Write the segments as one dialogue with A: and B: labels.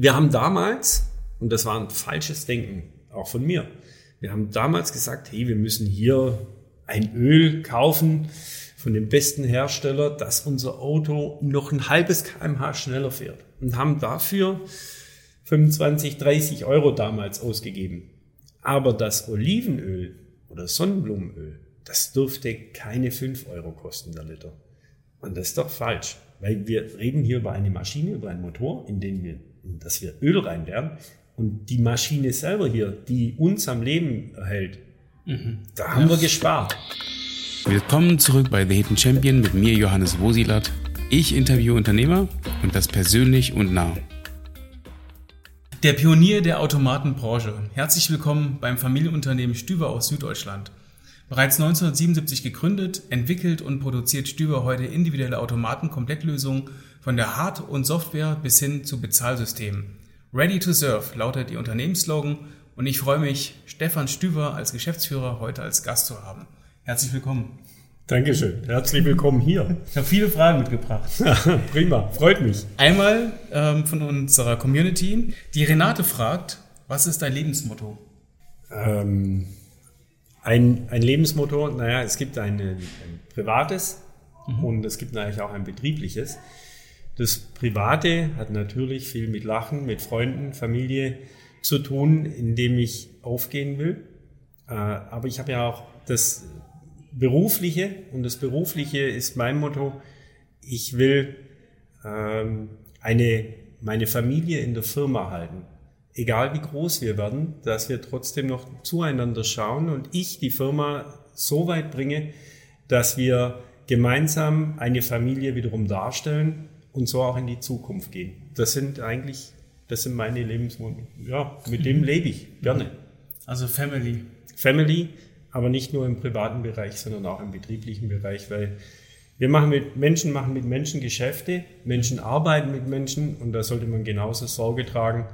A: wir haben damals, und das war ein falsches Denken, auch von mir, wir haben damals gesagt, hey, wir müssen hier ein Öl kaufen von dem besten Hersteller, dass unser Auto noch ein halbes kmh schneller fährt. Und haben dafür 25, 30 Euro damals ausgegeben. Aber das Olivenöl oder Sonnenblumenöl, das dürfte keine 5 Euro kosten, der Liter. Und das ist doch falsch, weil wir reden hier über eine Maschine, über einen Motor, in den wir, in das wir Öl reinwerden. Und die Maschine selber hier, die uns am Leben erhält, mhm. da haben wir gespart.
B: Willkommen zurück bei The Hidden Champion mit mir, Johannes Wosilat. Ich interviewe Unternehmer und das persönlich und nah.
C: Der Pionier der Automatenbranche. Herzlich willkommen beim Familienunternehmen Stüber aus Süddeutschland. Bereits 1977 gegründet, entwickelt und produziert Stüber heute individuelle Automatenkomplettlösungen von der Hard- und Software bis hin zu Bezahlsystemen. Ready to Serve lautet Ihr Unternehmensslogan und ich freue mich, Stefan Stüber als Geschäftsführer heute als Gast zu haben. Herzlich willkommen.
A: Dankeschön. Herzlich willkommen hier.
C: Ich habe viele Fragen mitgebracht.
A: Prima, freut mich.
C: Einmal ähm, von unserer Community. Die Renate fragt, was ist dein Lebensmotto?
A: Ähm, ein, ein Lebensmotto, naja, es gibt ein, ein privates mhm. und es gibt natürlich auch ein betriebliches. Das Private hat natürlich viel mit Lachen, mit Freunden, Familie zu tun, in dem ich aufgehen will. Äh, aber ich habe ja auch das Berufliche und das Berufliche ist mein Motto, ich will ähm, eine, meine Familie in der Firma halten. Egal wie groß wir werden, dass wir trotzdem noch zueinander schauen und ich die Firma so weit bringe, dass wir gemeinsam eine Familie wiederum darstellen und so auch in die Zukunft gehen. Das sind eigentlich, das sind meine Lebensmodelle. Ja, mit dem lebe ich gerne.
C: Also Family.
A: Family, aber nicht nur im privaten Bereich, sondern auch im betrieblichen Bereich, weil wir machen mit Menschen, machen mit Menschen Geschäfte, Menschen arbeiten mit Menschen und da sollte man genauso Sorge tragen,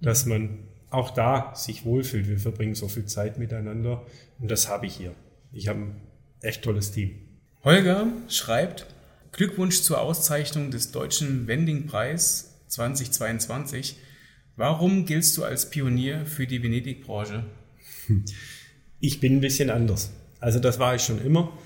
A: dass man auch da sich wohlfühlt. Wir verbringen so viel Zeit miteinander und das habe ich hier. Ich habe ein echt tolles Team.
C: Holger schreibt, Glückwunsch zur Auszeichnung des Deutschen Wending-Preis 2022. Warum giltst du als Pionier für die Venedig-Branche?
A: Ich bin ein bisschen anders. Also das war ich schon immer.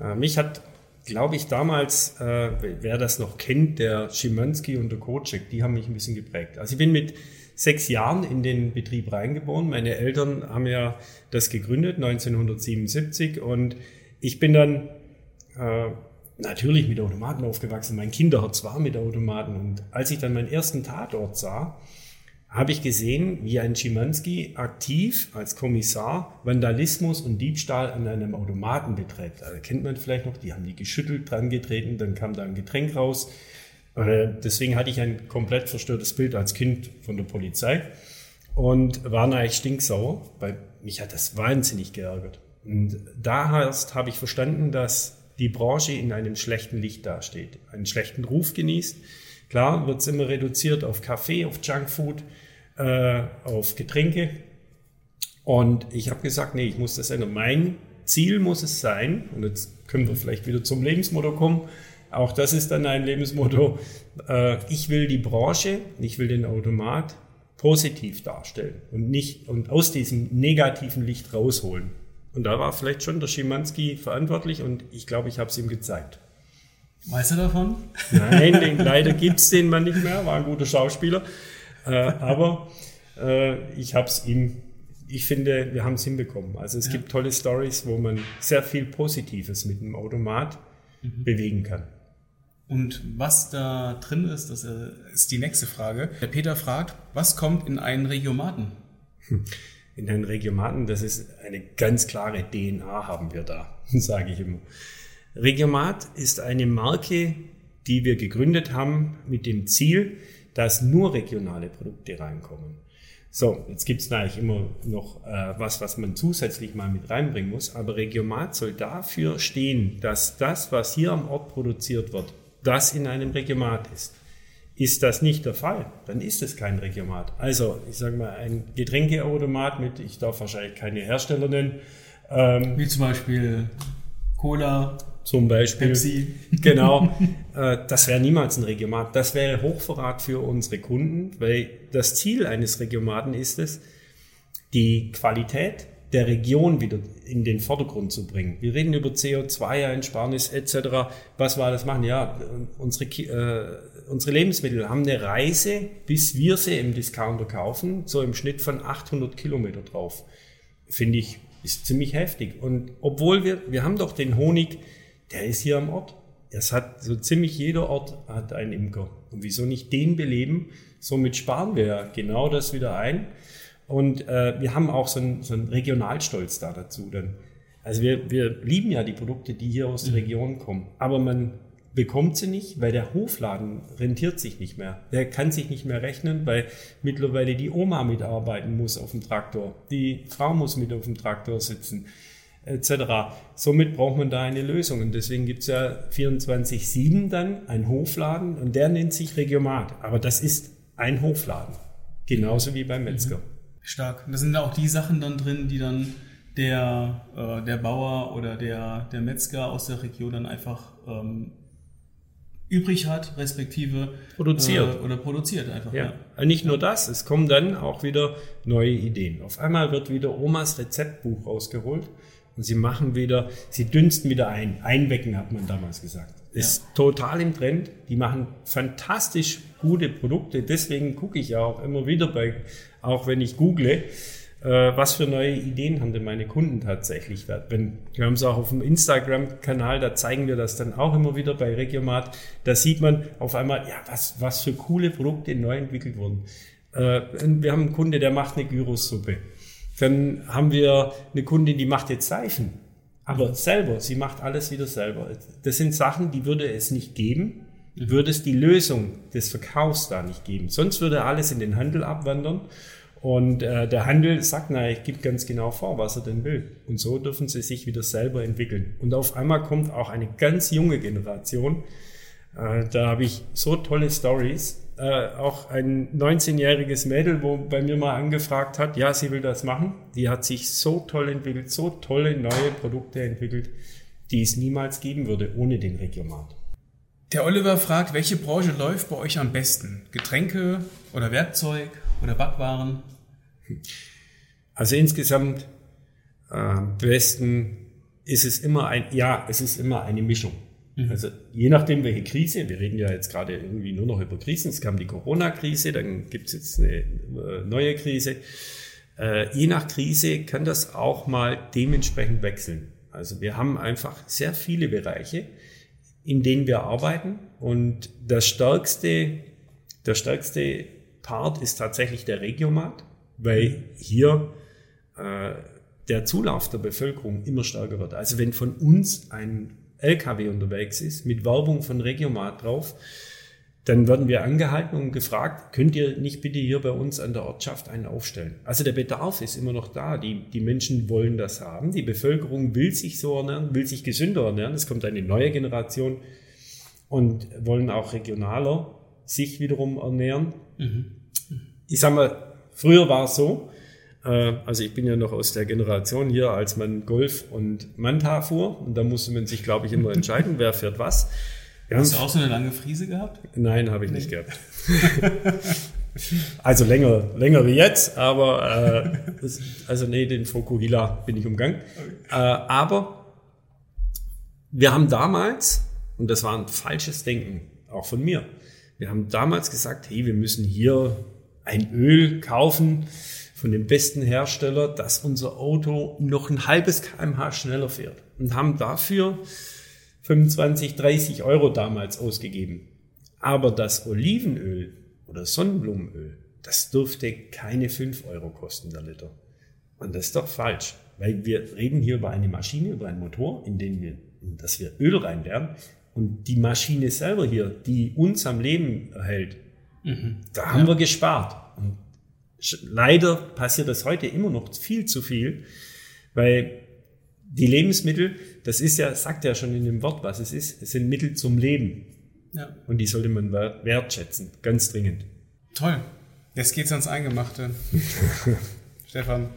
A: Äh, mich hat, glaube ich, damals, äh, wer das noch kennt, der Schimanski und der Kocek, die haben mich ein bisschen geprägt. Also ich bin mit sechs Jahren in den Betrieb reingeboren. Meine Eltern haben ja das gegründet, 1977. Und ich bin dann äh, natürlich mit Automaten aufgewachsen. Mein Kinderherz war mit Automaten. Und als ich dann meinen ersten Tatort sah, habe ich gesehen, wie ein Schimanski aktiv als Kommissar Vandalismus und Diebstahl an einem Automaten betreibt. Also kennt man vielleicht noch, die haben die geschüttelt, dran getreten, dann kam da ein Getränk raus. Äh, deswegen hatte ich ein komplett verstörtes Bild als Kind von der Polizei und war eigentlich stinksauer, weil mich hat das wahnsinnig geärgert. Und da habe ich verstanden, dass die Branche in einem schlechten Licht dasteht, einen schlechten Ruf genießt Klar wird es immer reduziert auf Kaffee, auf Junkfood, äh, auf Getränke. Und ich habe gesagt, nee, ich muss das ändern. Mein Ziel muss es sein, und jetzt können wir vielleicht wieder zum Lebensmotto kommen, auch das ist dann ein Lebensmotto, äh, ich will die Branche, ich will den Automat positiv darstellen und nicht und aus diesem negativen Licht rausholen. Und da war vielleicht schon der Schimanski verantwortlich und ich glaube, ich habe es ihm gezeigt.
C: Weißt du davon?
A: Nein, den, leider gibt es den Mann nicht mehr, war ein guter Schauspieler. Äh, aber äh, ich habe es ihm, ich finde, wir haben es hinbekommen. Also es ja. gibt tolle Stories, wo man sehr viel Positives mit dem Automat mhm. bewegen kann.
C: Und was da drin ist, das äh, ist die nächste Frage. Der Peter fragt, was kommt in einen Regiomaten?
A: In einen Regiomaten, das ist eine ganz klare DNA haben wir da, sage ich immer. Regiomat ist eine Marke, die wir gegründet haben mit dem Ziel, dass nur regionale Produkte reinkommen. So, jetzt gibt es natürlich immer noch äh, was, was man zusätzlich mal mit reinbringen muss, aber Regiomat soll dafür stehen, dass das, was hier am Ort produziert wird, das in einem Regiomat ist. Ist das nicht der Fall, dann ist es kein Regiomat. Also, ich sage mal, ein Getränkeautomat mit, ich darf wahrscheinlich keine Hersteller nennen.
C: Ähm, Wie zum Beispiel Cola,
A: zum Beispiel.
C: Pepsi.
A: Genau. Äh, das wäre niemals ein Regiomat. Das wäre Hochverrat für unsere Kunden, weil das Ziel eines Regiomaten ist es, die Qualität der Region wieder in den Vordergrund zu bringen. Wir reden über CO2-Einsparnis etc. Was war das machen? Ja, unsere, äh, unsere Lebensmittel haben eine Reise, bis wir sie im Discounter kaufen, so im Schnitt von 800 Kilometer drauf. Finde ich, ist ziemlich heftig. Und obwohl wir, wir haben doch den Honig, der ist hier am Ort. Es hat so ziemlich jeder Ort hat einen Imker. Und wieso nicht den beleben? Somit sparen wir ja genau das wieder ein. Und äh, wir haben auch so einen, so einen Regionalstolz da dazu. Dann. Also wir, wir lieben ja die Produkte, die hier aus der mhm. Region kommen. Aber man bekommt sie nicht, weil der Hofladen rentiert sich nicht mehr. Der kann sich nicht mehr rechnen, weil mittlerweile die Oma mitarbeiten muss auf dem Traktor. Die Frau muss mit auf dem Traktor sitzen etc. Somit braucht man da eine Lösung. Und deswegen gibt es ja 24-7 dann einen Hofladen und der nennt sich Regiomat. Aber das ist ein Hofladen. Genauso wie beim Metzger. Mhm.
C: Stark. Da sind auch die Sachen dann drin, die dann der, äh, der Bauer oder der, der Metzger aus der Region dann einfach ähm, übrig hat, respektive
A: produziert.
C: Äh, oder produziert einfach.
A: Ja. ja. Nicht nur das, es kommen dann auch wieder neue Ideen. Auf einmal wird wieder Omas Rezeptbuch rausgeholt und sie machen wieder, sie dünsten wieder ein. Einwecken hat man damals gesagt. Ist ja. total im Trend. Die machen fantastisch gute Produkte. Deswegen gucke ich ja auch immer wieder bei auch wenn ich google, äh, was für neue Ideen haben denn meine Kunden tatsächlich? Wenn, wir haben es auch auf dem Instagram-Kanal, da zeigen wir das dann auch immer wieder bei Regiomat. Da sieht man auf einmal, ja, was, was für coole Produkte neu entwickelt wurden. Äh, wir haben einen Kunde, der macht eine Gyrosuppe. Dann haben wir eine Kundin, die macht jetzt Seifen. Aber selber, sie macht alles wieder selber. Das sind Sachen, die würde es nicht geben, würde es die Lösung des Verkaufs da nicht geben. Sonst würde alles in den Handel abwandern. Und äh, der Handel sagt, na, ich gebe ganz genau vor, was er denn will. Und so dürfen sie sich wieder selber entwickeln. Und auf einmal kommt auch eine ganz junge Generation. Äh, da habe ich so tolle Stories. Äh, auch ein 19-jähriges Mädel, wo bei mir mal angefragt hat, ja, sie will das machen. Die hat sich so toll entwickelt, so tolle neue Produkte entwickelt, die es niemals geben würde ohne den Regiomat.
C: Der Oliver fragt, welche Branche läuft bei euch am besten? Getränke oder Werkzeug oder Backwaren?
A: Also insgesamt äh, am besten ist es immer ein, ja, es ist immer eine Mischung. Mhm. Also je nachdem, welche Krise, wir reden ja jetzt gerade irgendwie nur noch über Krisen, es kam die Corona-Krise, dann gibt es jetzt eine äh, neue Krise. Äh, je nach Krise kann das auch mal dementsprechend wechseln. Also wir haben einfach sehr viele Bereiche, in denen wir arbeiten. Und das stärkste, der stärkste Part ist tatsächlich der Regiomat, weil hier äh, der Zulauf der Bevölkerung immer stärker wird. Also wenn von uns ein LKW unterwegs ist mit Werbung von Regiomat drauf, dann werden wir angehalten und gefragt, könnt ihr nicht bitte hier bei uns an der Ortschaft einen aufstellen? Also der Bedarf ist immer noch da. Die, die Menschen wollen das haben. Die Bevölkerung will sich so ernähren, will sich gesünder ernähren. Es kommt eine neue Generation und wollen auch regionaler sich wiederum ernähren. Mhm. Ich sag mal, früher war es so, also ich bin ja noch aus der Generation hier, als man Golf und Manta fuhr und da musste man sich, glaube ich, immer entscheiden, wer fährt was.
C: Hast du auch so eine lange Friese gehabt?
A: Nein, habe ich nee. nicht gehabt. also länger, länger wie jetzt, aber äh, das, also nee, den Fokuhila bin ich umgangen. Okay. Äh, aber wir haben damals, und das war ein falsches Denken, auch von mir, wir haben damals gesagt, hey, wir müssen hier ein Öl kaufen von dem besten Hersteller, dass unser Auto noch ein halbes kmh schneller fährt. Und haben dafür 25, 30 Euro damals ausgegeben. Aber das Olivenöl oder Sonnenblumenöl, das dürfte keine 5 Euro kosten, der Liter. Und das ist doch falsch, weil wir reden hier über eine Maschine, über einen Motor, in den wir, in das wir Öl reinwerden. Und die Maschine selber hier, die uns am Leben erhält, mhm. da haben ja. wir gespart. Leider passiert das heute immer noch viel zu viel, weil die Lebensmittel, das ist ja, sagt ja schon in dem Wort, was es ist, es sind Mittel zum Leben. Ja. Und die sollte man wertschätzen, ganz dringend.
C: Toll. Jetzt geht's ans Eingemachte. Stefan.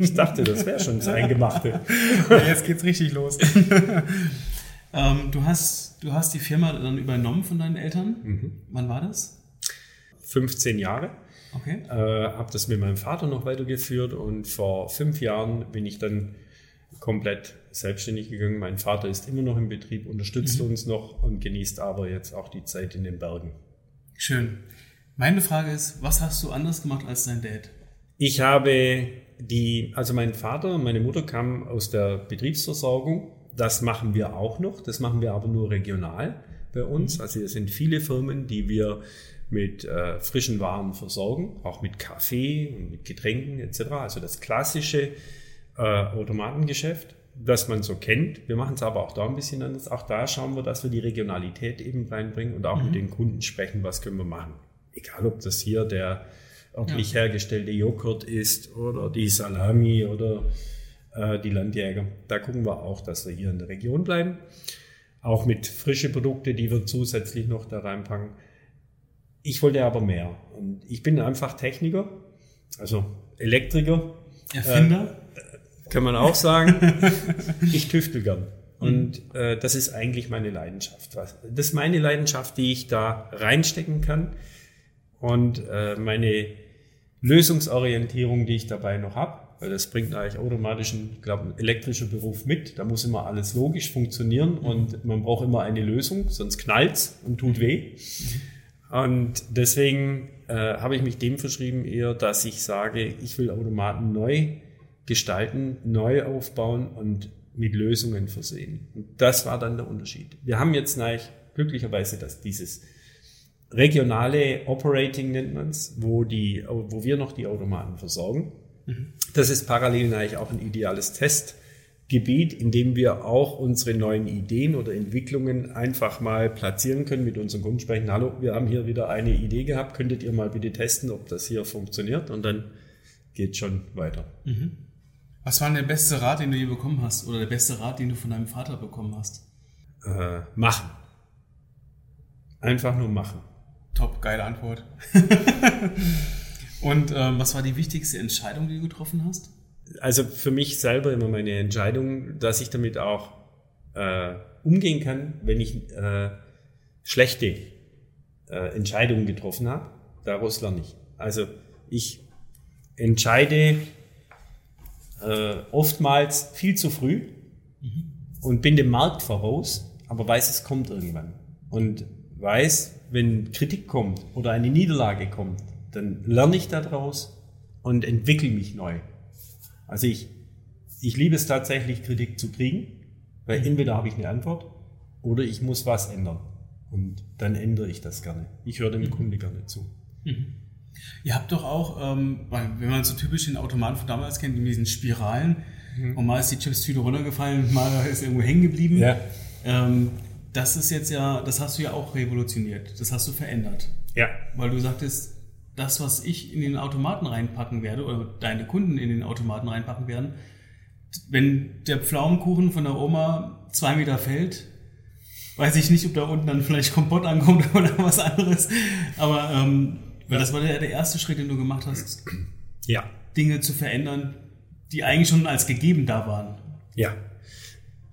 A: Ich dachte, das wäre schon das Eingemachte.
C: Jetzt geht's richtig los. ähm, du, hast, du hast die Firma dann übernommen von deinen Eltern.
A: Mhm.
C: Wann war das?
A: 15 Jahre.
C: Okay.
A: Äh, habe das mit meinem Vater noch weitergeführt und vor fünf Jahren bin ich dann komplett selbstständig gegangen. Mein Vater ist immer noch im Betrieb, unterstützt uns noch und genießt aber jetzt auch die Zeit in den Bergen.
C: Schön. Meine Frage ist, was hast du anders gemacht als dein Dad?
A: Ich habe die, also mein Vater und meine Mutter kamen aus der Betriebsversorgung. Das machen wir auch noch. Das machen wir aber nur regional bei uns. Also es sind viele Firmen, die wir mit äh, frischen Waren versorgen, auch mit Kaffee und mit Getränken etc. Also das klassische äh, Automatengeschäft, das man so kennt. Wir machen es aber auch da ein bisschen anders. Auch da schauen wir, dass wir die Regionalität eben reinbringen und auch mit den Kunden sprechen, was können wir machen. Egal, ob das hier der örtlich hergestellte Joghurt ist oder die Salami oder äh, die Landjäger. Da gucken wir auch, dass wir hier in der Region bleiben. Auch mit frische Produkte, die wir zusätzlich noch da reinpacken. Ich wollte aber mehr. Und ich bin einfach Techniker, also Elektriker,
C: Erfinder?
A: kann man auch sagen. ich tüftel gern. Und äh, das ist eigentlich meine Leidenschaft. Das ist meine Leidenschaft, die ich da reinstecken kann. Und äh, meine Lösungsorientierung, die ich dabei noch habe, weil das bringt eigentlich automatisch ein, ich glaube, ein elektrischer Beruf mit. Da muss immer alles logisch funktionieren und man braucht immer eine Lösung, sonst knallt's und tut weh. Und deswegen äh, habe ich mich dem verschrieben eher, dass ich sage, ich will Automaten neu gestalten, neu aufbauen und mit Lösungen versehen. Und das war dann der Unterschied. Wir haben jetzt nein, glücklicherweise dass dieses regionale Operating nennt man es, wo, wo wir noch die Automaten versorgen. Das ist parallel eigentlich auch ein ideales Testgebiet, in dem wir auch unsere neuen Ideen oder Entwicklungen einfach mal platzieren können, mit unseren Kunden sprechen. Hallo, wir haben hier wieder eine Idee gehabt, könntet ihr mal bitte testen, ob das hier funktioniert? Und dann geht schon weiter.
C: Was war denn der beste Rat, den du je bekommen hast? Oder der beste Rat, den du von deinem Vater bekommen hast?
A: Äh, machen. Einfach nur machen.
C: Top, geile Antwort. Und ähm, was war die wichtigste Entscheidung, die du getroffen hast?
A: also für mich selber immer meine Entscheidung, dass ich damit auch äh, umgehen kann, wenn ich äh, schlechte äh, Entscheidungen getroffen habe. Daraus lerne ich. Also ich entscheide äh, oftmals viel zu früh und bin dem Markt voraus, aber weiß, es kommt irgendwann. Und weiß, wenn Kritik kommt oder eine Niederlage kommt, dann lerne ich daraus und entwickle mich neu. Also ich, ich liebe es tatsächlich, Kritik zu kriegen, weil entweder habe ich eine Antwort oder ich muss was ändern. Und dann ändere ich das gerne. Ich höre dem Kunde gerne zu.
C: Ihr habt doch auch, ähm, weil, wenn man so typisch den Automaten von damals kennt, mit diesen Spiralen, und mal ist die Chipstüte runtergefallen, mal ist irgendwo hängen geblieben.
A: Ja.
C: Ähm, das ist jetzt ja, das hast du ja auch revolutioniert. Das hast du verändert.
A: Ja.
C: Weil du sagtest, das, was ich in den Automaten reinpacken werde, oder deine Kunden in den Automaten reinpacken werden, wenn der Pflaumenkuchen von der Oma zwei Meter fällt, weiß ich nicht, ob da unten dann vielleicht Kompott ankommt oder was anderes. Aber ähm, weil das war der, der erste Schritt, den du gemacht hast,
A: Ja.
C: Dinge zu verändern, die eigentlich schon als gegeben da waren.
A: Ja.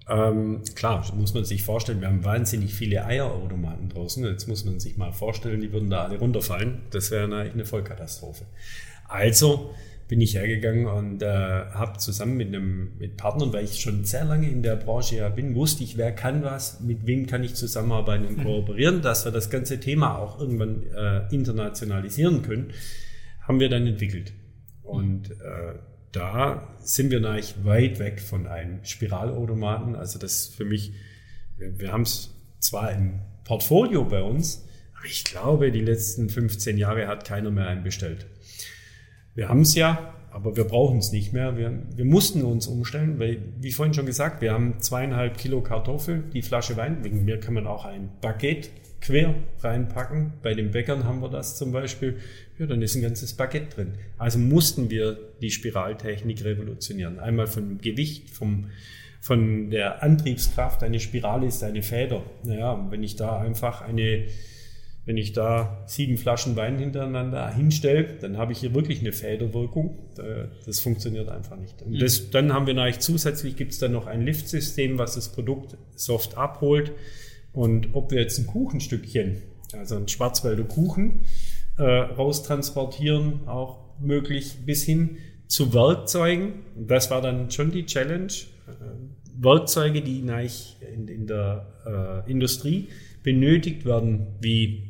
A: Ähm, klar, muss man sich vorstellen, wir haben wahnsinnig viele Eierautomaten draußen. Jetzt muss man sich mal vorstellen, die würden da alle runterfallen. Das wäre eine, eine Vollkatastrophe. Also bin ich hergegangen und äh, habe zusammen mit einem mit Partnern, weil ich schon sehr lange in der Branche ja bin, wusste ich, wer kann was, mit wem kann ich zusammenarbeiten und kooperieren, dass wir das ganze Thema auch irgendwann äh, internationalisieren können, haben wir dann entwickelt. Und äh, da sind wir natürlich weit weg von einem Spiralautomaten. Also das ist für mich, wir, wir haben es zwar im Portfolio bei uns, aber ich glaube, die letzten 15 Jahre hat keiner mehr einen bestellt. Wir haben es ja, aber wir brauchen es nicht mehr. Wir, wir mussten uns umstellen, weil, wie vorhin schon gesagt, wir haben zweieinhalb Kilo Kartoffel, die Flasche Wein. Wegen mir kann man auch ein Baguette quer reinpacken. Bei den Bäckern haben wir das zum Beispiel. Ja, dann ist ein ganzes Baguette drin. Also mussten wir die Spiraltechnik revolutionieren. Einmal vom Gewicht, vom, von der Antriebskraft. Eine Spirale ist eine Feder. Naja, wenn ich da einfach eine Wenn ich da sieben Flaschen Wein hintereinander hinstelle, dann habe ich hier wirklich eine Federwirkung. Das funktioniert einfach nicht. Und das, dann haben wir natürlich zusätzlich gibt es dann noch ein Liftsystem, was das Produkt soft abholt. Und ob wir jetzt ein Kuchenstückchen, also ein Schwarzwälder Kuchen, äh, raustransportieren, auch möglich bis hin zu Werkzeugen. Das war dann schon die Challenge. Äh, Werkzeuge, die in, in der äh, Industrie benötigt werden, wie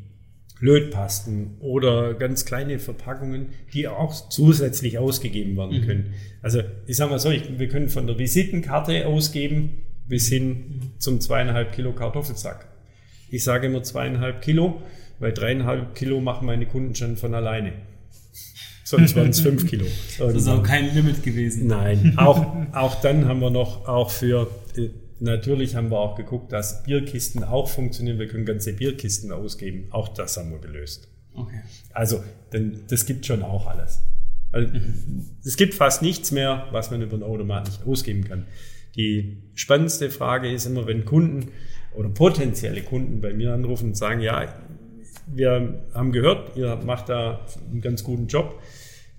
A: Lötpasten oder ganz kleine Verpackungen, die auch zusätzlich ausgegeben werden mhm. können. Also ich sage mal so, ich, wir können von der Visitenkarte ausgeben bis hin mhm. Zum zweieinhalb Kilo Kartoffelsack. Ich sage immer zweieinhalb Kilo, weil dreieinhalb Kilo machen meine Kunden schon von alleine. Sonst waren es fünf Kilo.
C: Das ist auch kein Limit gewesen.
A: Nein, auch, auch dann haben wir noch, auch für äh, Natürlich haben wir auch geguckt, dass Bierkisten auch funktionieren. Wir können ganze Bierkisten ausgeben. Auch das haben wir gelöst. Okay. Also, denn das gibt schon auch alles. Also, mhm. Es gibt fast nichts mehr, was man über einen Automat nicht ausgeben kann. Die spannendste Frage ist immer, wenn Kunden oder potenzielle Kunden bei mir anrufen und sagen, ja, wir haben gehört, ihr macht da einen ganz guten Job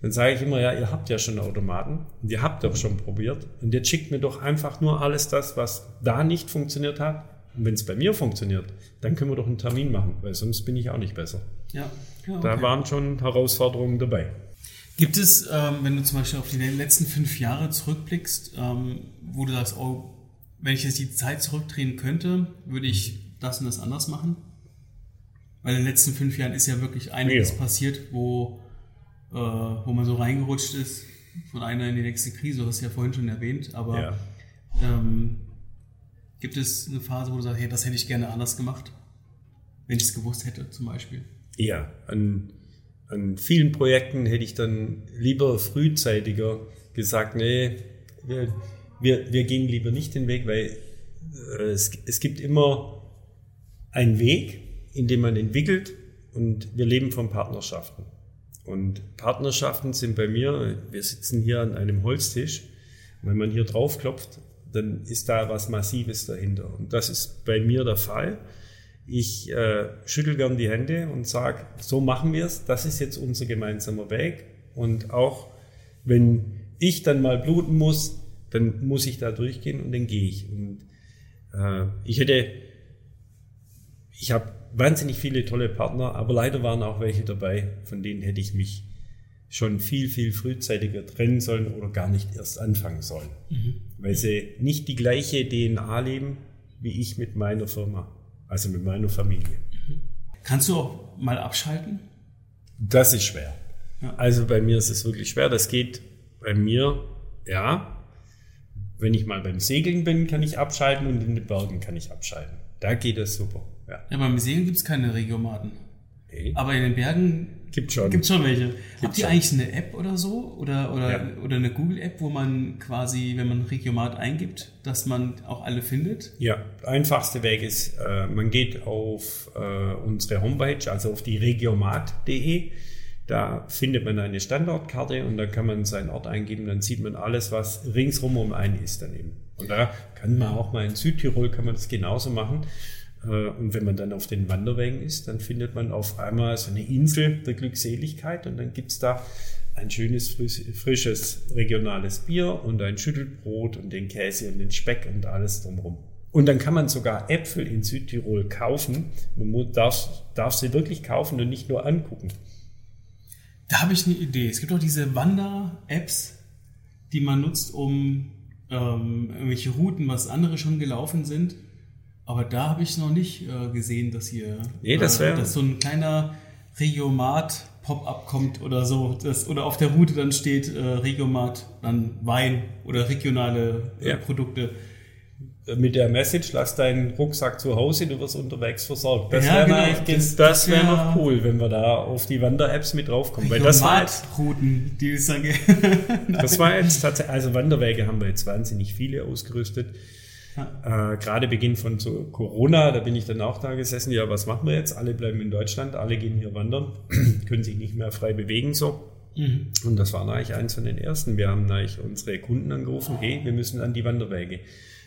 A: dann sage ich immer, ja, ihr habt ja schon Automaten und ihr habt doch schon probiert und jetzt schickt mir doch einfach nur alles das, was da nicht funktioniert hat. Und wenn es bei mir funktioniert, dann können wir doch einen Termin machen, weil sonst bin ich auch nicht besser.
C: Ja,
A: ja okay. Da waren schon Herausforderungen dabei.
C: Gibt es, ähm, wenn du zum Beispiel auf die letzten fünf Jahre zurückblickst, ähm, wo du sagst, oh, wenn ich jetzt die Zeit zurückdrehen könnte, würde ich das und das anders machen? Weil in den letzten fünf Jahren ist ja wirklich einiges ja. passiert, wo äh, wo man so reingerutscht ist von einer in die nächste Krise, du hast ja vorhin schon erwähnt, aber ja. ähm, gibt es eine Phase, wo du sagst, hey, das hätte ich gerne anders gemacht, wenn ich es gewusst hätte zum Beispiel?
A: Ja, an, an vielen Projekten hätte ich dann lieber frühzeitiger gesagt, nee, wir, wir, wir gehen lieber nicht den Weg, weil äh, es, es gibt immer einen Weg, in dem man entwickelt und wir leben von Partnerschaften. Und Partnerschaften sind bei mir, wir sitzen hier an einem Holztisch. Wenn man hier drauf klopft, dann ist da was Massives dahinter. Und das ist bei mir der Fall. Ich äh, schüttel gern die Hände und sage, so machen wir es, das ist jetzt unser gemeinsamer Weg. Und auch wenn ich dann mal bluten muss, dann muss ich da durchgehen und dann gehe ich. Und äh, ich hätte, ich habe wahnsinnig viele tolle Partner, aber leider waren auch welche dabei, von denen hätte ich mich schon viel, viel frühzeitiger trennen sollen oder gar nicht erst anfangen sollen. Mhm. Weil sie nicht die gleiche DNA leben wie ich mit meiner Firma, also mit meiner Familie. Mhm.
C: Kannst du auch mal abschalten?
A: Das ist schwer. Ja. Also bei mir ist es wirklich schwer. Das geht bei mir, ja. Wenn ich mal beim Segeln bin, kann ich abschalten und in den Bergen kann ich abschalten. Da geht es super.
C: Ja, ja beim Segeln gibt es keine Regiomaten. Nee. Aber in den Bergen gibt schon. Gibt's schon welche. Gibt Habt ihr schon. eigentlich eine App oder so? Oder, oder, ja. oder eine Google-App, wo man quasi, wenn man Regiomat eingibt, dass man auch alle findet?
A: Ja, einfachste Weg ist, äh, man geht auf äh, unsere Homepage, also auf die regiomat.de. Da findet man eine Standortkarte und da kann man seinen Ort eingeben, dann sieht man alles, was ringsrum um einen ist daneben. Und da kann man auch mal in Südtirol kann man das genauso machen. Äh, und wenn man dann auf den Wanderwegen ist, dann findet man auf einmal so eine Insel der Glückseligkeit und dann gibt es da ein schönes, frisches, regionales Bier und ein Schüttelbrot und den Käse und den Speck und alles drumherum. Und dann kann man sogar Äpfel in Südtirol kaufen. Man darf, darf sie wirklich kaufen und nicht nur angucken.
C: Da habe ich eine Idee. Es gibt auch diese Wander-Apps, die man nutzt, um ähm, irgendwelche Routen, was andere schon gelaufen sind, aber da habe ich noch nicht äh, gesehen, dass hier
A: nee, das äh,
C: dass so ein kleiner Regiomat Pop-up kommt oder so, das, oder auf der Route dann steht äh, Regiomat, dann Wein oder regionale äh, ja. Produkte.
A: Mit der Message, lass deinen Rucksack zu Hause, du wirst unterwegs versorgt. Das ja, wäre genau, das, das wär noch cool, wenn wir da auf die Wander-Apps mit draufkommen.
C: Weil das war jetzt, Routen, die ich sage.
A: das war jetzt tatsächlich, also Wanderwege haben wir jetzt wahnsinnig viele ausgerüstet. Äh, gerade Beginn von so Corona, da bin ich dann auch da gesessen, ja, was machen wir jetzt? Alle bleiben in Deutschland, alle gehen hier wandern, können sich nicht mehr frei bewegen so. Mhm. Und das war eigentlich eins von den ersten. Wir haben eigentlich unsere Kunden angerufen, hey, wir müssen an die Wanderwege.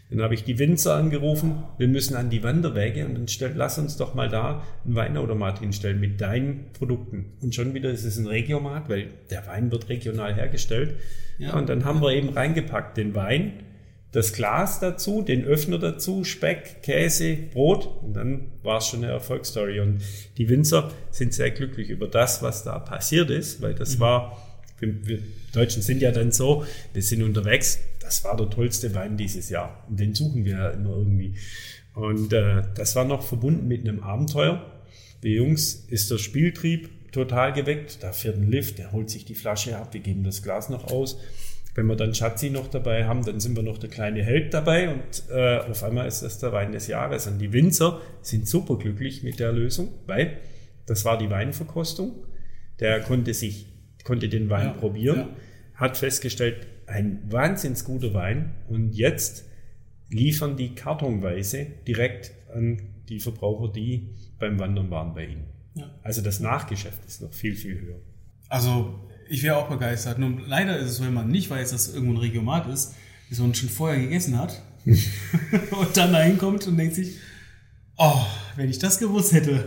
A: Dann habe ich die Winzer angerufen, wir müssen an die Wanderwege und dann stell, lass uns doch mal da einen Weinautomat hinstellen mit deinen Produkten. Und schon wieder ist es ein Regiomat, weil der Wein wird regional hergestellt. Ja. Und dann haben wir eben reingepackt den Wein, das Glas dazu, den Öffner dazu, Speck, Käse, Brot und dann war es schon eine Erfolgsstory. Und die Winzer sind sehr glücklich über das, was da passiert ist, weil das mhm. war, wir, wir, Deutschen sind ja dann so, wir sind unterwegs, das war der tollste Wein dieses Jahr und den suchen wir ja immer irgendwie. Und äh, das war noch verbunden mit einem Abenteuer. Die Jungs ist der Spieltrieb total geweckt, da fährt ein Lift, der holt sich die Flasche ab, wir geben das Glas noch aus wenn wir dann Schatzi noch dabei haben, dann sind wir noch der kleine Held dabei und äh, auf einmal ist das der Wein des Jahres. Und die Winzer sind superglücklich mit der Lösung, weil das war die Weinverkostung. Der konnte sich, konnte den Wein ja, probieren, ja. hat festgestellt, ein wahnsinns guter Wein und jetzt liefern die kartonweise direkt an die Verbraucher, die beim Wandern waren bei ihnen. Ja. Also das Nachgeschäft ist noch viel, viel höher.
C: Also ich wäre auch begeistert. Nur leider ist es wenn man nicht weiß, dass es irgendwo ein Regiomat ist, dass man schon vorher gegessen hat und dann da hinkommt und denkt sich, oh, wenn ich das gewusst hätte.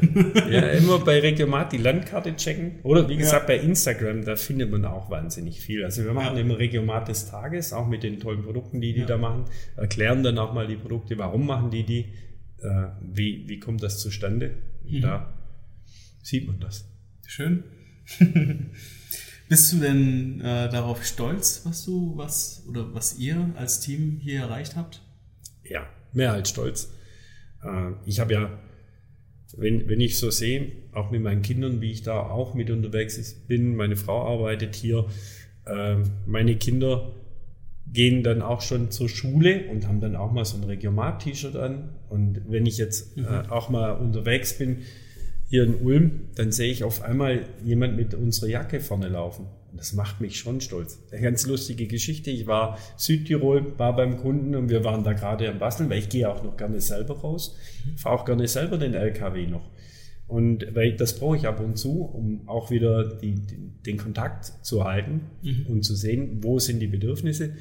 A: ja, immer bei Regiomat die Landkarte checken. Oder wie gesagt, ja. bei Instagram, da findet man auch wahnsinnig viel. Also wir machen ja. immer Regiomat des Tages, auch mit den tollen Produkten, die die ja. da machen. Erklären dann auch mal die Produkte, warum machen die die, äh, wie, wie kommt das zustande. Mhm. Da sieht man das.
C: Schön. Bist du denn äh, darauf stolz, was du, was oder was ihr als Team hier erreicht habt?
A: Ja, mehr als stolz. Äh, ich habe ja, wenn, wenn ich so sehe, auch mit meinen Kindern, wie ich da auch mit unterwegs bin, meine Frau arbeitet hier, äh, meine Kinder gehen dann auch schon zur Schule und haben dann auch mal so ein Regiomat-T-Shirt an. Und wenn ich jetzt mhm. äh, auch mal unterwegs bin, hier in Ulm, dann sehe ich auf einmal jemand mit unserer Jacke vorne laufen. Und das macht mich schon stolz. Eine ganz lustige Geschichte. Ich war Südtirol, war beim Kunden und wir waren da gerade am Basteln, weil ich gehe auch noch gerne selber raus. Fahre auch gerne selber den LKW noch. Und weil das brauche ich ab und zu, um auch wieder die, den Kontakt zu halten mhm. und zu sehen, wo sind die Bedürfnisse.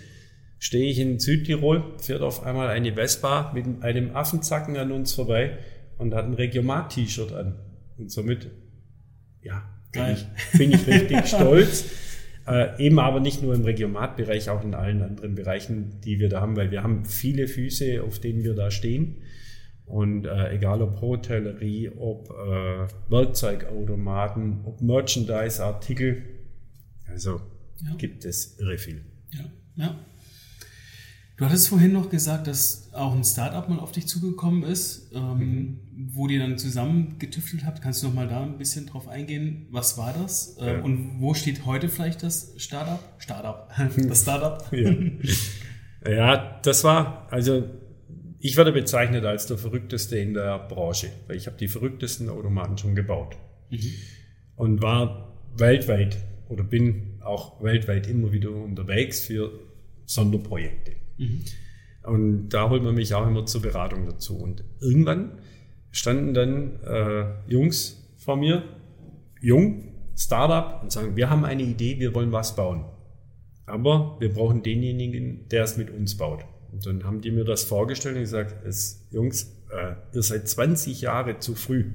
A: Stehe ich in Südtirol, fährt auf einmal eine Vespa mit einem Affenzacken an uns vorbei und hat ein Regiomat-T-Shirt an. Und somit, ja, bin ich, bin ich richtig stolz. Äh, eben aber nicht nur im Regiomatbereich, auch in allen anderen Bereichen, die wir da haben, weil wir haben viele Füße, auf denen wir da stehen. Und äh, egal ob Hotellerie, ob äh, Werkzeugautomaten, ob Merchandise-Artikel, also ja. gibt es irre viel.
C: Ja, ja. Du hattest vorhin noch gesagt, dass auch ein Startup mal auf dich zugekommen ist, ähm, mhm. wo ihr dann zusammen getüftelt habt. Kannst du noch mal da ein bisschen drauf eingehen? Was war das? Äh, ja. Und wo steht heute vielleicht das Startup? Startup. Das Startup.
A: ja. ja, das war, also ich werde bezeichnet als der verrückteste in der Branche, weil ich habe die verrücktesten Automaten schon gebaut. Mhm. Und war weltweit oder bin auch weltweit immer wieder unterwegs für Sonderprojekte. Mhm. Und da holt man mich auch immer zur Beratung dazu. Und irgendwann standen dann äh, Jungs vor mir, jung, Startup, und sagen, wir haben eine Idee, wir wollen was bauen. Aber wir brauchen denjenigen, der es mit uns baut. Und dann haben die mir das vorgestellt und gesagt, es, Jungs, äh, ihr seid 20 Jahre zu früh.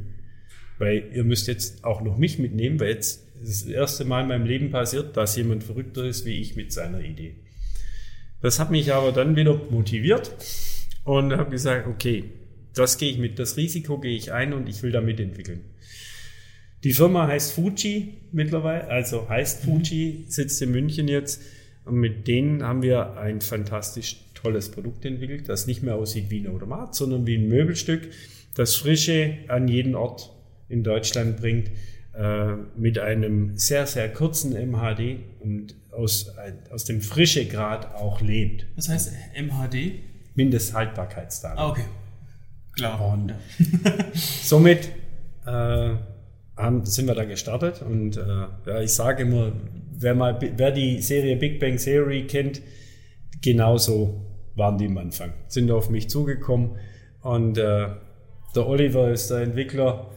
A: Weil ihr müsst jetzt auch noch mich mitnehmen, weil jetzt ist das erste Mal in meinem Leben passiert, dass jemand verrückter ist wie ich mit seiner Idee. Das hat mich aber dann wieder motiviert und habe gesagt, okay, das gehe ich mit, das Risiko gehe ich ein und ich will da mitentwickeln. Die Firma heißt Fuji mittlerweile, also heißt Fuji, sitzt in München jetzt und mit denen haben wir ein fantastisch tolles Produkt entwickelt, das nicht mehr aussieht wie ein Automat, sondern wie ein Möbelstück, das Frische an jeden Ort in Deutschland bringt, äh, mit einem sehr, sehr kurzen MHD und aus, aus dem Frischegrad auch lebt.
C: Was heißt MHD?
A: Mindesthaltbarkeitsdatum.
C: Ah, okay. Klar.
A: Und somit äh, haben, sind wir da gestartet und äh, ja, ich sage immer, wer, mal, wer die Serie Big Bang Theory kennt, genauso waren die am Anfang. Sind auf mich zugekommen und äh, der Oliver ist der Entwickler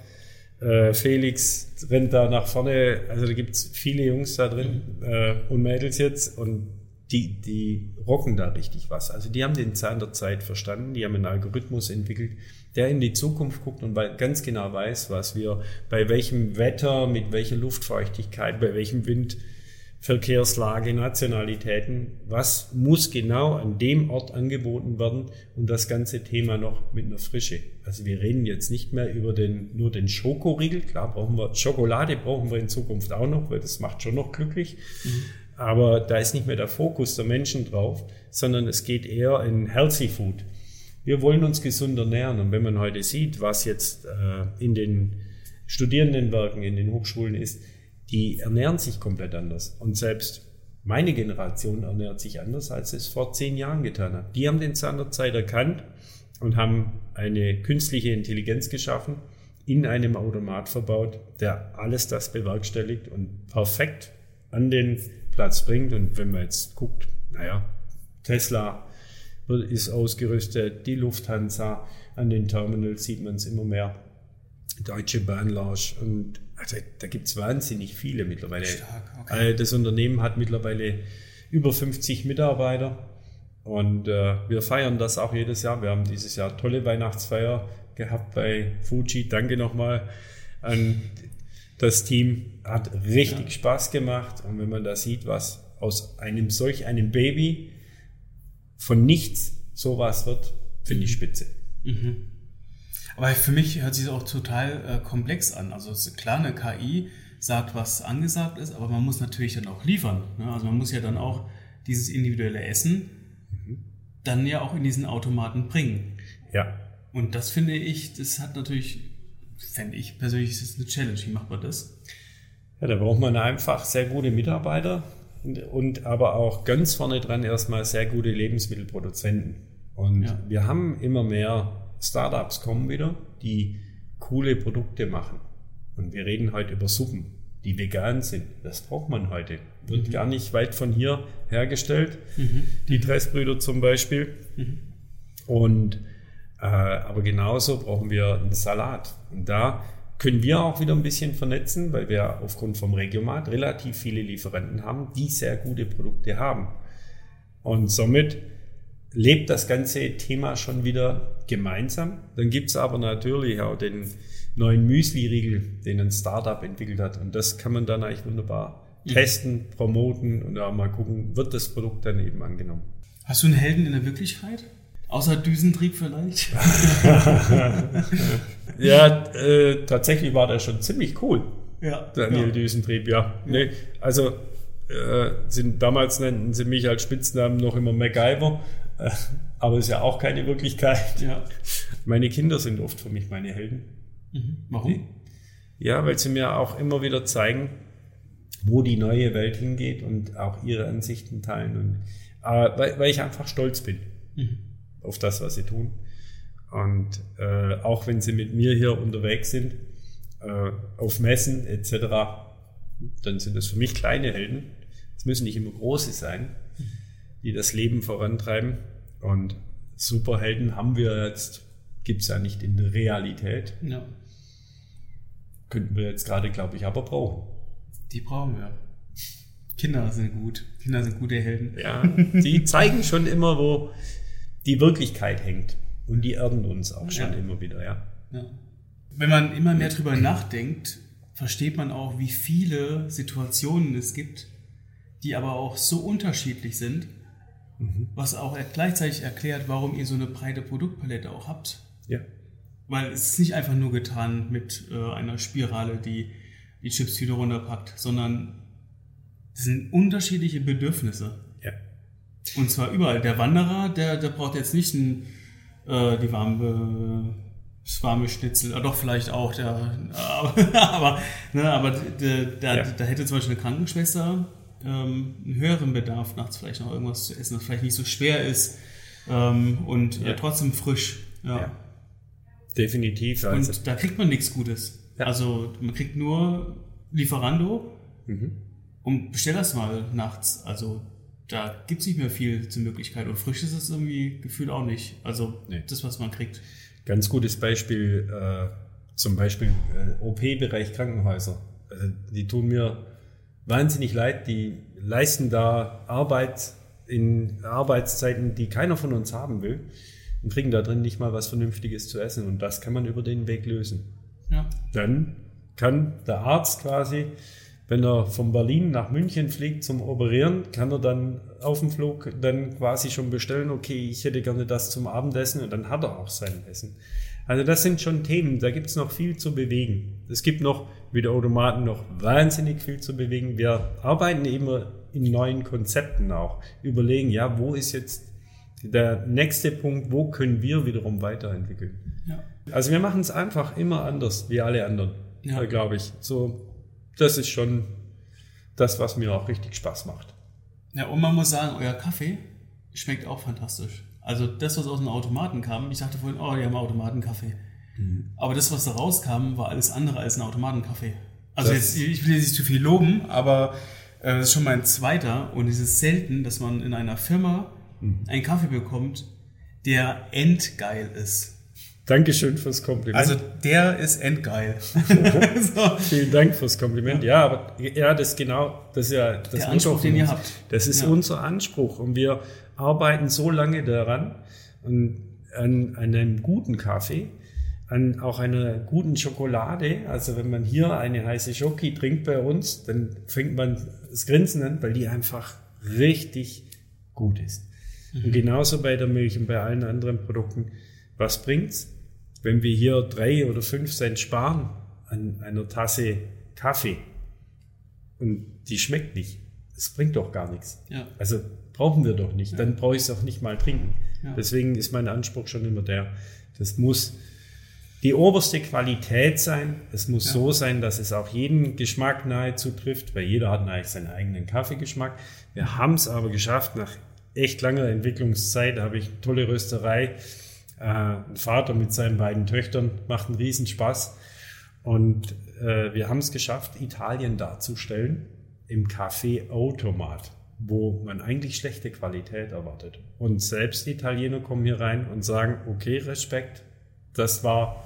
A: äh, Felix rennt da nach vorne, also da gibt es viele Jungs da drin äh, und Mädels jetzt und die, die rocken da richtig was. Also die haben den Zahn der Zeit verstanden, die haben einen Algorithmus entwickelt, der in die Zukunft guckt und ganz genau weiß, was wir bei welchem Wetter, mit welcher Luftfeuchtigkeit, bei welchem Wind, Verkehrslage, Nationalitäten, was muss genau an dem Ort angeboten werden und das ganze Thema noch mit einer Frische. Also wir reden jetzt nicht mehr über den, nur den Schokoriegel, klar brauchen wir, Schokolade brauchen wir in Zukunft auch noch, weil das macht schon noch glücklich. Mhm. Aber da ist nicht mehr der Fokus der Menschen drauf, sondern es geht eher in Healthy Food. Wir wollen uns gesund ernähren und wenn man heute sieht, was jetzt äh, in den Studierendenwerken, in den Hochschulen ist, die ernähren sich komplett anders. Und selbst meine Generation ernährt sich anders, als es vor zehn Jahren getan hat. Die haben den Zahn der Zeit erkannt und haben eine künstliche Intelligenz geschaffen, in einem Automat verbaut, der alles das bewerkstelligt und perfekt an den Platz bringt. Und wenn man jetzt guckt, naja, Tesla ist ausgerüstet, die Lufthansa, an den Terminals sieht man es immer mehr. Deutsche Bahnlage und also da gibt es wahnsinnig viele mittlerweile. Stark, okay. Das Unternehmen hat mittlerweile über 50 Mitarbeiter und äh, wir feiern das auch jedes Jahr. Wir haben dieses Jahr tolle Weihnachtsfeier gehabt bei Fuji. Danke nochmal an das Team. Hat richtig ja. Spaß gemacht und wenn man da sieht, was aus einem solch einem Baby von nichts sowas wird, finde ich spitze. Mhm.
C: Aber für mich hört sich das auch total äh, komplex an. Also klar, eine KI sagt, was angesagt ist, aber man muss natürlich dann auch liefern. Ne? Also man muss ja dann auch dieses individuelle Essen mhm. dann ja auch in diesen Automaten bringen.
A: Ja.
C: Und das finde ich, das hat natürlich, fände ich persönlich, ist eine Challenge. Wie macht man das?
A: Ja, da braucht man einfach sehr gute Mitarbeiter und, und aber auch ganz vorne dran erstmal sehr gute Lebensmittelproduzenten. Und ja. wir haben immer mehr Startups kommen wieder, die coole Produkte machen. Und wir reden heute über Suppen, die vegan sind. Das braucht man heute. Wird mhm. gar nicht weit von hier hergestellt. Mhm. Die Dressbrüder zum Beispiel. Mhm. Und äh, aber genauso brauchen wir einen Salat. Und da können wir auch wieder ein bisschen vernetzen, weil wir aufgrund vom Regiomat relativ viele Lieferanten haben, die sehr gute Produkte haben. Und somit lebt das ganze Thema schon wieder gemeinsam. Dann gibt es aber natürlich auch den neuen Müsli-Riegel, den ein Startup entwickelt hat. Und das kann man dann eigentlich wunderbar ja. testen, promoten und auch mal gucken, wird das Produkt dann eben angenommen.
C: Hast du einen Helden in der Wirklichkeit? Außer Düsentrieb vielleicht?
A: ja, äh, tatsächlich war der schon ziemlich cool.
C: Ja.
A: Daniel ja. Düsentrieb, ja. ja. Nee, also äh, sind damals nannten sie mich als Spitznamen noch immer MacGyver. Aber ist ja auch keine Wirklichkeit. Ja. Meine Kinder sind oft für mich meine Helden.
C: Mhm. Warum?
A: Ja, weil sie mir auch immer wieder zeigen, wo die neue Welt hingeht und auch ihre Ansichten teilen. Und, äh, weil, weil, ich einfach stolz bin mhm. auf das, was sie tun. Und äh, auch wenn sie mit mir hier unterwegs sind, äh, auf Messen etc., dann sind das für mich kleine Helden. Es müssen nicht immer große sein. Die das Leben vorantreiben. Und Superhelden haben wir jetzt, gibt es ja nicht in der Realität. Ja. Könnten wir jetzt gerade, glaube ich, aber brauchen.
C: Die brauchen wir. Kinder sind gut. Kinder sind gute Helden.
A: Ja, die zeigen schon immer, wo die Wirklichkeit hängt. Und die erden uns auch schon ja. immer wieder, ja. ja.
C: Wenn man immer mehr drüber nachdenkt, versteht man auch, wie viele Situationen es gibt, die aber auch so unterschiedlich sind, Mhm. Was auch gleichzeitig erklärt, warum ihr so eine breite Produktpalette auch habt.
A: Ja.
C: Weil es ist nicht einfach nur getan mit äh, einer Spirale, die die Chipstüte runterpackt, sondern es sind unterschiedliche Bedürfnisse.
A: Ja.
C: Und zwar überall. Der Wanderer, der, der braucht jetzt nicht ein, äh, die warme, das warme Schnitzel, äh, doch vielleicht auch, der, aber, aber, ne, aber der, der, ja. da hätte zum Beispiel eine Krankenschwester ähm, einen höheren Bedarf, nachts vielleicht noch irgendwas zu essen, das vielleicht nicht so schwer ist ähm, und ja. äh, trotzdem frisch. Ja. ja.
A: Definitiv.
C: Also. Und da kriegt man nichts Gutes. Ja. Also man kriegt nur Lieferando mhm. und bestell das mal nachts. Also da gibt es nicht mehr viel zur Möglichkeit. Und frisch ist es irgendwie gefühlt auch nicht. Also nee. das, was man kriegt.
A: Ganz gutes Beispiel, äh, zum Beispiel äh, OP-Bereich Krankenhäuser. Also die tun mir wahnsinnig leid. Die leisten da Arbeit in Arbeitszeiten, die keiner von uns haben will und kriegen da drin nicht mal was Vernünftiges zu essen. Und das kann man über den Weg lösen.
C: Ja.
A: Dann kann der Arzt quasi, wenn er von Berlin nach München fliegt zum Operieren, kann er dann auf dem Flug dann quasi schon bestellen, okay, ich hätte gerne das zum Abendessen und dann hat er auch sein Essen. Also das sind schon Themen, da gibt es noch viel zu bewegen. Es gibt noch mit der Automaten noch wahnsinnig viel zu bewegen. Wir arbeiten immer in neuen Konzepten auch. Überlegen, ja, wo ist jetzt der nächste Punkt, wo können wir wiederum weiterentwickeln.
C: Ja.
A: Also wir machen es einfach immer anders wie alle anderen,
C: Ja.
A: glaube ich. So, das ist schon das, was mir auch richtig Spaß macht.
C: Ja, und man muss sagen, euer Kaffee schmeckt auch fantastisch. Also das, was aus dem Automaten kam, ich dachte vorhin, oh, die haben Automatenkaffee.
A: Mhm.
C: Aber das, was da rauskam, war alles andere als ein Automatenkaffee. Also
A: Das-
C: jetzt, ich will jetzt nicht zu viel loben, aber äh, das ist schon mein zweiter und es ist selten, dass man in einer Firma
A: Mhm.
C: einen Kaffee bekommt, der endgeil ist.
A: Dankeschön fürs Kompliment.
C: Also der ist endgeil. so.
A: Vielen Dank fürs Kompliment. Ja, aber ja, das ist genau, das ist ja das
C: Der Anspruch, den ihr habt.
A: Das ist
C: Ja.
A: unser Anspruch und wir arbeiten so lange daran und an einem guten Kaffee, an auch einer guten Schokolade. Also wenn man hier eine heiße Schoki trinkt bei uns, dann fängt man das Grinsen an, weil die einfach richtig gut ist. Und genauso bei der Milch und bei allen anderen Produkten. Was bringt's, wenn wir hier drei oder fünf Cent sparen an einer Tasse Kaffee und die schmeckt nicht? Das bringt doch gar nichts.
C: Ja.
A: Also brauchen wir doch nicht. Dann brauche ich es auch nicht mal trinken.
C: Ja.
A: Deswegen ist mein Anspruch schon immer der, das muss die oberste Qualität sein. Es muss
C: Ja.
A: so sein, dass es auch jeden Geschmack nahezu trifft, weil jeder hat eigentlich seinen eigenen Kaffeegeschmack. Wir haben es aber geschafft, nach echt langer Entwicklungszeit habe ich eine tolle Rösterei. Äh, ein Vater mit seinen beiden Töchtern macht einen Riesenspaß. Und äh, wir haben es geschafft, Italien darzustellen im Kaffeeautomat, wo man eigentlich schlechte Qualität erwartet. Und selbst Italiener kommen hier rein und sagen, okay, Respekt, das war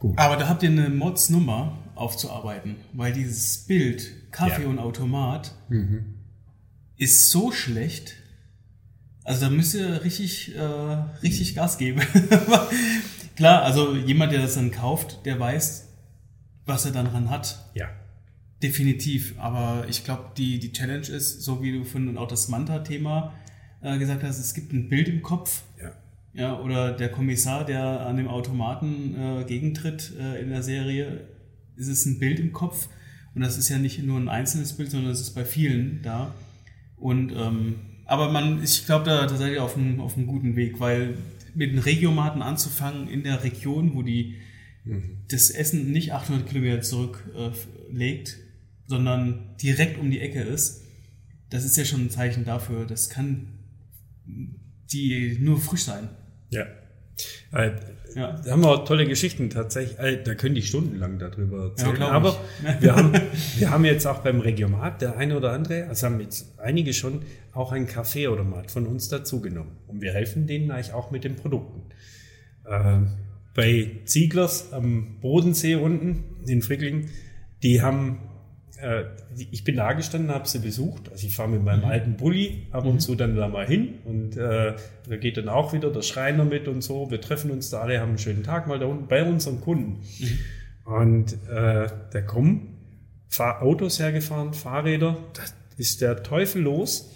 A: gut.
C: Aber da habt ihr eine Mods-Nummer aufzuarbeiten, weil dieses Bild Kaffee
A: Ja.
C: und Automat ist so schlecht. Also da müsst ihr richtig, äh, richtig Gas geben. Klar, also jemand, der das dann kauft, der weiß, was er dann dran hat.
A: Ja,
C: Definitiv. Aber ich glaube, die, die Challenge ist, so wie du vorhin auch das Manta-Thema äh, gesagt hast, es gibt ein Bild im Kopf.
A: ja.
C: Ja, oder der Kommissar, der an dem Automaten äh, gegentritt äh, in der Serie, ist es ein Bild im Kopf. Und das ist ja nicht nur ein einzelnes Bild, sondern es ist bei vielen da. Und ähm, aber man, ich glaube, da, ihr auf einem, auf einem guten Weg, weil mit den Regiomaten anzufangen in der Region, wo die das Essen nicht 800 Kilometer zurücklegt, äh, sondern direkt um die Ecke ist, das ist ja schon ein Zeichen dafür, das kann die nur frisch sein.
A: Ja.
C: Ja.
A: Da haben wir auch tolle Geschichten tatsächlich. Äh, Da können die stundenlang darüber erzählen.
C: glaub
A: Aber
C: ich.
A: wir haben, wir haben jetzt auch beim Regiomat, der eine oder andere, also haben jetzt einige schon auch einen Kaffeeautomat von uns dazugenommen. Und wir helfen denen eigentlich auch mit den Produkten. Ähm, bei Zieglers am Bodensee unten in Fricklingen, die haben, äh, ich bin da gestanden, habe sie besucht. Also ich fahre mit meinem alten Bulli ab und zu dann da mal hin und äh, da geht dann auch wieder der Schreiner mit und so. Wir treffen uns da alle, haben einen schönen Tag mal da unten bei unseren Kunden. Und äh, da kommen Fahr Autos hergefahren, Fahrräder, das ist der Teufel los.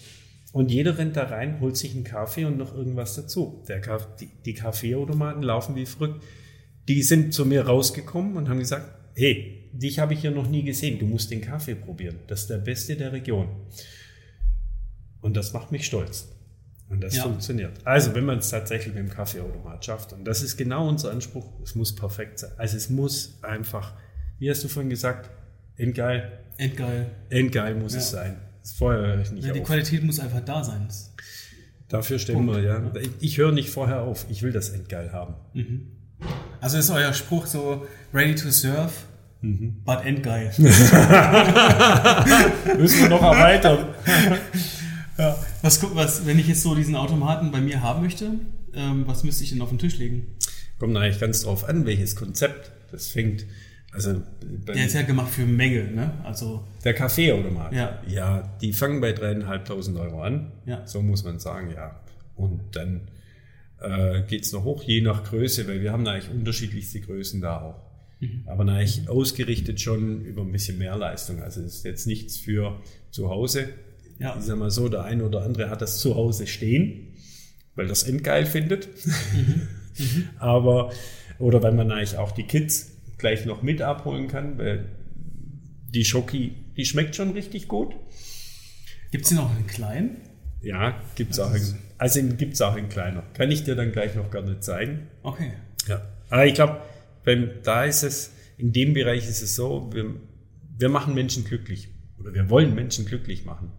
A: Und jeder rennt da rein, holt sich einen Kaffee und noch irgendwas dazu. Der Kaff die, die Kaffeeautomaten laufen wie verrückt. Die sind zu mir rausgekommen und haben gesagt, hey, dich habe ich hier noch nie gesehen, du musst den Kaffee probieren. Das ist der beste der Region. Und das macht mich stolz. Und das
C: Ja.
A: funktioniert. Also, wenn man es tatsächlich mit dem Kaffeeautomat schafft, und das ist genau unser Anspruch, es muss perfekt sein. Also es muss einfach, wie hast du vorhin gesagt, endgeil,
C: Endgeil.
A: endgeil muss
C: Ja.
A: es sein. Das vorher höre ich nicht
C: Ja, die
A: auf.
C: Qualität muss einfach da sein.
A: Dafür stehen wir, ja. Ich, ich höre nicht vorher auf, ich will das endgeil haben.
C: Also ist euer Spruch so ready to serve,
A: Mhm.
C: but endgeil.
A: Müssen wir noch erweitern.
C: ja. was, was, wenn ich jetzt so diesen Automaten bei mir haben möchte, ähm, was müsste ich denn auf den Tisch legen?
A: Kommt eigentlich ganz drauf an, welches Konzept. Das fängt Also
C: Der ist ja gemacht für Menge, ne? Also
A: der Kaffeeautomat.
C: Ja.
A: ja, die fangen bei dreieinhalbtausend Euro an.
C: Ja.
A: So muss man sagen, ja. Und dann äh, geht's noch hoch, je nach Größe, weil wir haben eigentlich unterschiedlichste Größen da auch.
C: Mhm.
A: Aber eigentlich ausgerichtet schon über ein bisschen mehr Leistung. Also es ist jetzt nichts für zu Hause.
C: Ja.
A: Ich sag mal so, der eine oder andere hat das zu Hause stehen, weil das endgeil findet.
C: Mhm.
A: Aber, oder weil man eigentlich auch die Kids gleich noch mit abholen kann, weil die Schoki, die schmeckt schon richtig gut.
C: gibt's hier noch einen kleinen?
A: Ja, gibt's auch in, also in- gibt's auch in kleiner. Kann ich dir dann gleich noch gerne zeigen.
C: Okay.
A: Ja. Aber ich glaube, beim, da ist es, in dem Bereich ist es so, wir, wir machen Menschen glücklich. Oder wir wollen Menschen glücklich machen.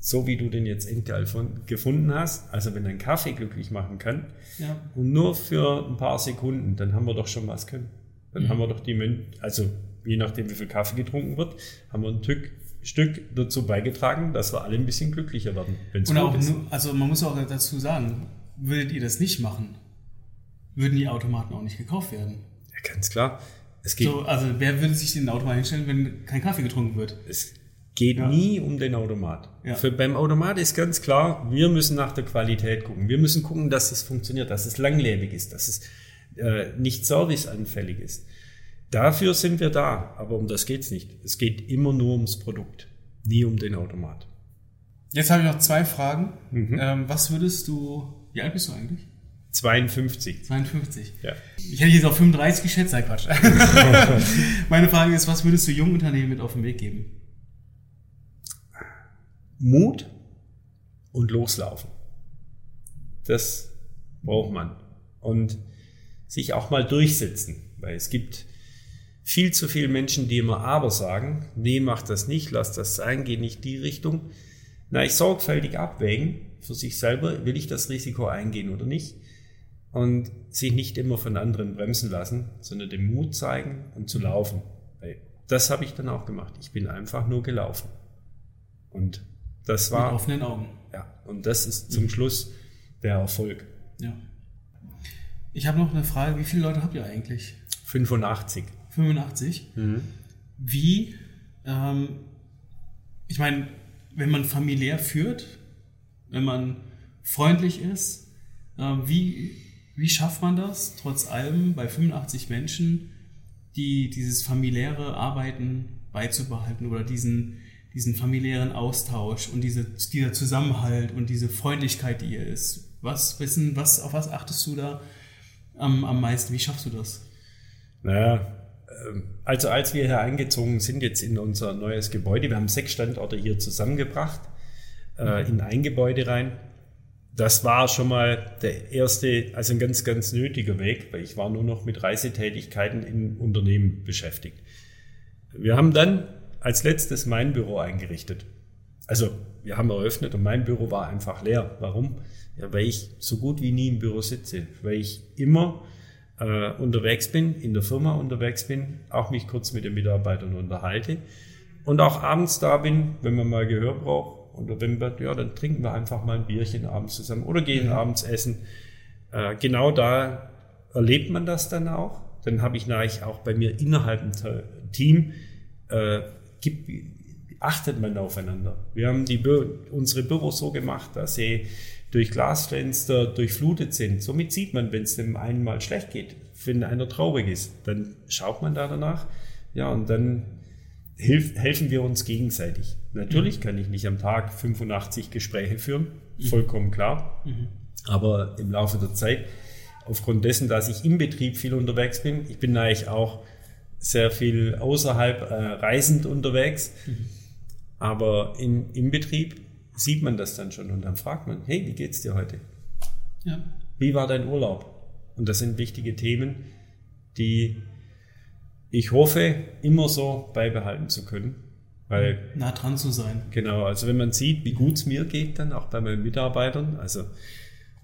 A: So wie du den jetzt von, gefunden hast. Also wenn ein Kaffee glücklich machen kann.
C: Ja.
A: Und nur für ein paar Sekunden, dann haben wir doch schon was können. Dann haben wir doch die Men also je nachdem wie viel Kaffee getrunken wird, haben wir ein Stück, Stück dazu beigetragen, dass wir alle ein bisschen glücklicher werden. wenn's
C: Und auch
A: ist.
C: nur, also man muss auch dazu sagen, würdet ihr das nicht machen, würden die Automaten auch nicht gekauft werden.
A: Ganz klar. Es geht
C: So, also wer würde sich den Automat hinstellen, wenn kein Kaffee getrunken wird?
A: Es geht
C: Ja.
A: nie um den Automat.
C: Ja.
A: Für, beim Automat ist ganz klar, wir müssen nach der Qualität gucken. Wir müssen gucken, dass es funktioniert, dass es langlebig ist, dass es äh, nicht serviceanfällig ist. Dafür sind wir da, aber um das geht's nicht. Es geht immer nur ums Produkt, nie um den Automat.
C: Jetzt habe ich noch zwei Fragen.
A: Mhm.
C: Ähm, was würdest du, wie alt bist du eigentlich?
A: 52.
C: 52.
A: Ja.
C: Ich hätte jetzt auf 35 geschätzt, sei Quatsch. Meine Frage ist, was würdest du jungen Unternehmen mit auf den Weg geben?
A: Mut und loslaufen. Das braucht man. Und sich auch mal durchsetzen, weil es gibt viel zu viele Menschen, die immer aber sagen, nee, mach das nicht, lass das sein, geh nicht die Richtung. Na, ich sorgfältig abwägen für sich selber, will ich das Risiko eingehen oder nicht? Und sich nicht immer von anderen bremsen lassen, sondern den Mut zeigen und zu laufen. Das habe ich dann auch gemacht. Ich bin einfach nur gelaufen. Und das
C: Mit
A: war,
C: offenen Augen.
A: ja, und das ist zum Schluss der Erfolg.
C: Ja. Ich habe noch eine Frage, wie viele Leute habt ihr eigentlich?
A: 85.
C: 85. Wie, ähm, ich meine, wenn man familiär führt, wenn man freundlich ist, ähm, wie, wie schafft man das, trotz allem bei 85 Menschen, die dieses familiäre Arbeiten beizubehalten oder diesen, diesen familiären Austausch und diese, dieser Zusammenhalt und diese Freundlichkeit, die ihr ist? Was wissen, was, auf was achtest du da am, am meisten? Wie schaffst du das?
A: Naja, ähm, also als wir hier eingezogen sind, jetzt in unser neues Gebäude, wir haben sechs Standorte hier zusammengebracht, äh, in ein Gebäude rein. Das war schon mal der erste, also ein ganz, ganz nötiger Weg, weil ich war nur noch mit Reisetätigkeiten in Unternehmen beschäftigt. Wir haben dann als letztes mein Büro eingerichtet. Also wir haben eröffnet und mein Büro war einfach leer. Warum? Ja, weil ich so gut wie nie im Büro sitze, weil ich immer äh, unterwegs bin, in der Firma unterwegs bin, auch mich kurz mit den Mitarbeitern unterhalte und auch abends da bin, wenn man mal Gehör braucht oder wenn wir, ja, dann trinken wir einfach mal ein Bierchen abends zusammen oder gehen abends essen. Äh, genau da erlebt man das dann auch. Dann habe ich natürlich auch bei mir innerhalb im Te- Team äh, gibt, achtet man aufeinander. Wir haben die unsere Büros so gemacht, dass sie durch Glasfenster durchflutet sind. Somit sieht man, wenn es dem einen mal schlecht geht, wenn einer traurig ist, dann schaut man da danach. Ja, und dann hilf, helfen wir uns gegenseitig. Natürlich kann ich nicht am Tag 85 Gespräche führen, vollkommen klar. Aber im Laufe der Zeit, aufgrund dessen, dass ich im Betrieb viel unterwegs bin, ich bin eigentlich auch sehr viel außerhalb äh, reisend unterwegs, aber in, im Betrieb sieht man das dann schon und dann fragt man, hey, wie geht's dir heute?
C: Ja.
A: Wie war dein Urlaub? Und das sind wichtige Themen, die ich hoffe, immer so beibehalten zu können. Weil,
C: Nah dran zu sein.
A: genau, also wenn man sieht, wie gut es mir geht, dann auch bei meinen Mitarbeitern, also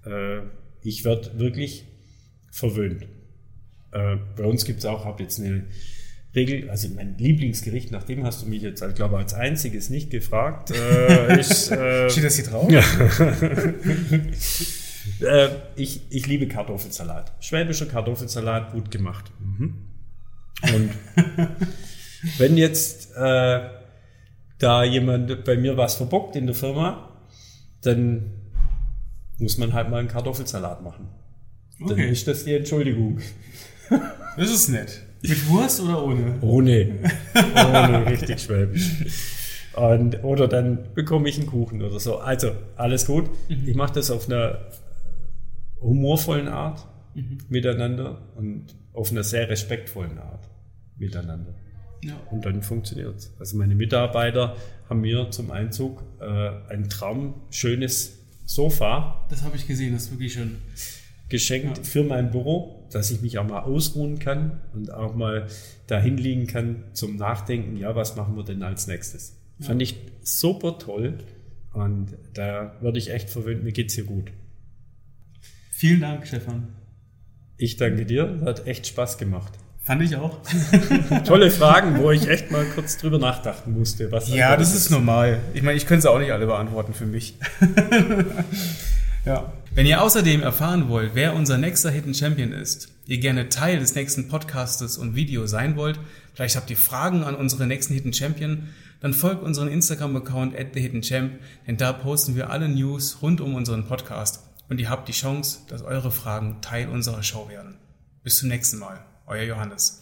A: äh, ich werde wirklich verwöhnt. Äh, bei uns gibt es auch, habe jetzt eine Regel, also mein Lieblingsgericht, nach dem hast du mich jetzt, ich glaube, als einziges nicht gefragt, äh, ist, äh,
C: Steht das hier drauf?
A: äh, ich, ich liebe Kartoffelsalat. Schwäbischer Kartoffelsalat, gut gemacht. Mhm. Und wenn jetzt äh, da jemand bei mir was verbockt in der Firma, dann muss man halt mal einen Kartoffelsalat machen. Dann
C: Okay.
A: ist das die Entschuldigung.
C: Das ist nett. Mit Wurst oder ohne?
A: Ohne. Ohne, richtig schwäbisch. Und, oder dann bekomme ich einen Kuchen oder so. Also, alles gut. Ich mache das auf einer humorvollen Art miteinander und auf einer sehr respektvollen Art miteinander.
C: Ja.
A: Und dann funktioniert es. Also meine Mitarbeiter haben mir zum Einzug äh, ein traumschönes Sofa
C: Das habe ich gesehen, das ist wirklich schön.
A: geschenkt
C: Ja.
A: für mein Büro, dass ich mich auch mal ausruhen kann und auch mal dahin liegen kann zum Nachdenken, ja, was machen wir denn als nächstes? Fand ich super toll und da würde ich echt verwöhnt, mir geht's hier gut.
C: Vielen Dank, Stefan.
A: Ich danke dir, hat echt Spaß gemacht.
C: Fand ich auch.
A: Tolle Fragen, wo ich echt mal kurz drüber nachdachten musste. Was
C: Ja, das ist normal. Ich meine, ich könnte sie auch nicht alle beantworten für mich. ja. Wenn ihr außerdem erfahren wollt, wer unser nächster Hidden Champion ist, ihr gerne Teil des nächsten Podcastes und Video sein wollt, vielleicht habt ihr Fragen an unsere nächsten Hidden Champion, dann folgt unseren Instagram-Account at the Hidden Champ, denn da posten wir alle News rund um unseren Podcast und ihr habt die Chance, dass eure Fragen Teil unserer Show werden. Bis zum nächsten Mal. Euer Johannes.